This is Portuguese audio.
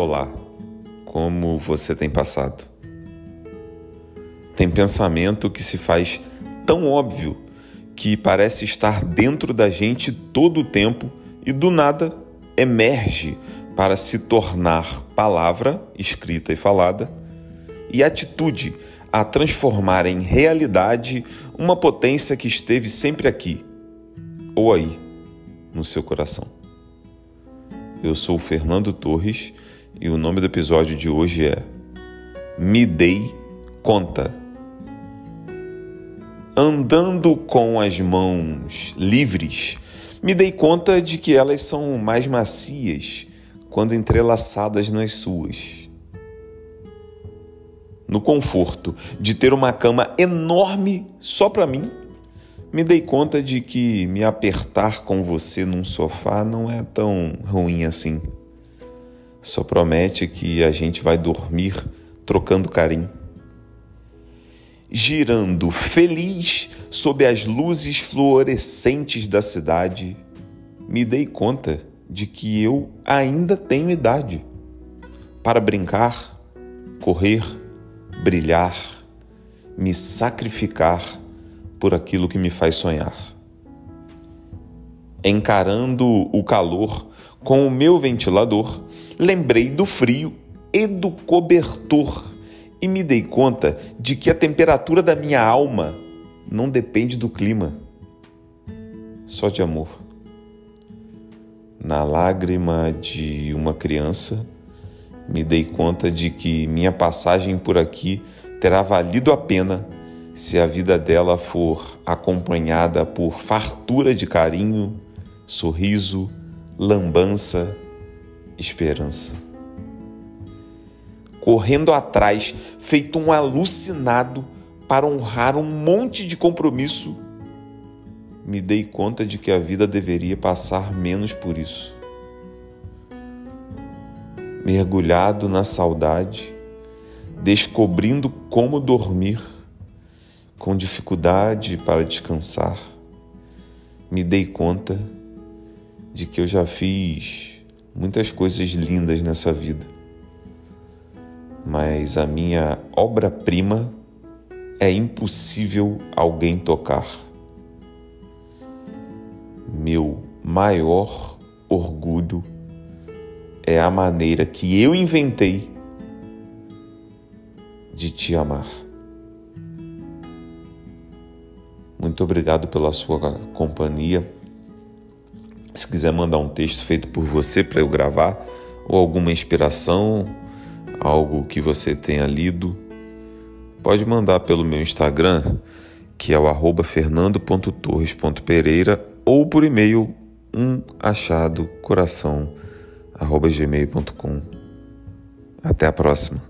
Olá, como você tem passado? Tem pensamento que se faz tão óbvio que parece estar dentro da gente todo o tempo e do nada emerge para se tornar palavra escrita e falada e atitude a transformar em realidade uma potência que esteve sempre aqui ou aí no seu coração. Eu sou Fernando Torres e o nome do episódio de hoje é Me Dei Conta. Andando com as mãos livres, me dei conta de que elas são mais macias quando entrelaçadas nas suas. No conforto de ter uma cama enorme só para mim, me dei conta de que me apertar com você num sofá não é tão ruim assim. Só promete que a gente vai dormir trocando carinho. Girando feliz sob as luzes fluorescentes da cidade, me dei conta de que eu ainda tenho idade para brincar, correr, brilhar, me sacrificar por aquilo que me faz sonhar. Encarando o calor com o meu ventilador, lembrei do frio e do cobertor e me dei conta de que a temperatura da minha alma não depende do clima, só de amor. Na lágrima de uma criança, me dei conta de que minha passagem por aqui terá valido a pena se a vida dela for acompanhada por fartura de carinho, sorriso, lambança esperança. Correndo atrás, feito um alucinado para honrar um monte de compromisso, me dei conta de que a vida deveria passar menos por isso. Mergulhado na saudade, descobrindo como dormir, com dificuldade para descansar, me dei conta de que eu já fiz muitas coisas lindas nessa vida, mas a minha obra-prima é impossível alguém tocar. Meu maior orgulho é a maneira que eu inventei de te amar. Muito obrigado pela sua companhia se quiser mandar um texto feito por você para eu gravar, ou alguma inspiração, algo que você tenha lido, pode mandar pelo meu Instagram, que é o arroba fernando.torres.pereira, ou por e-mail um. Até a próxima.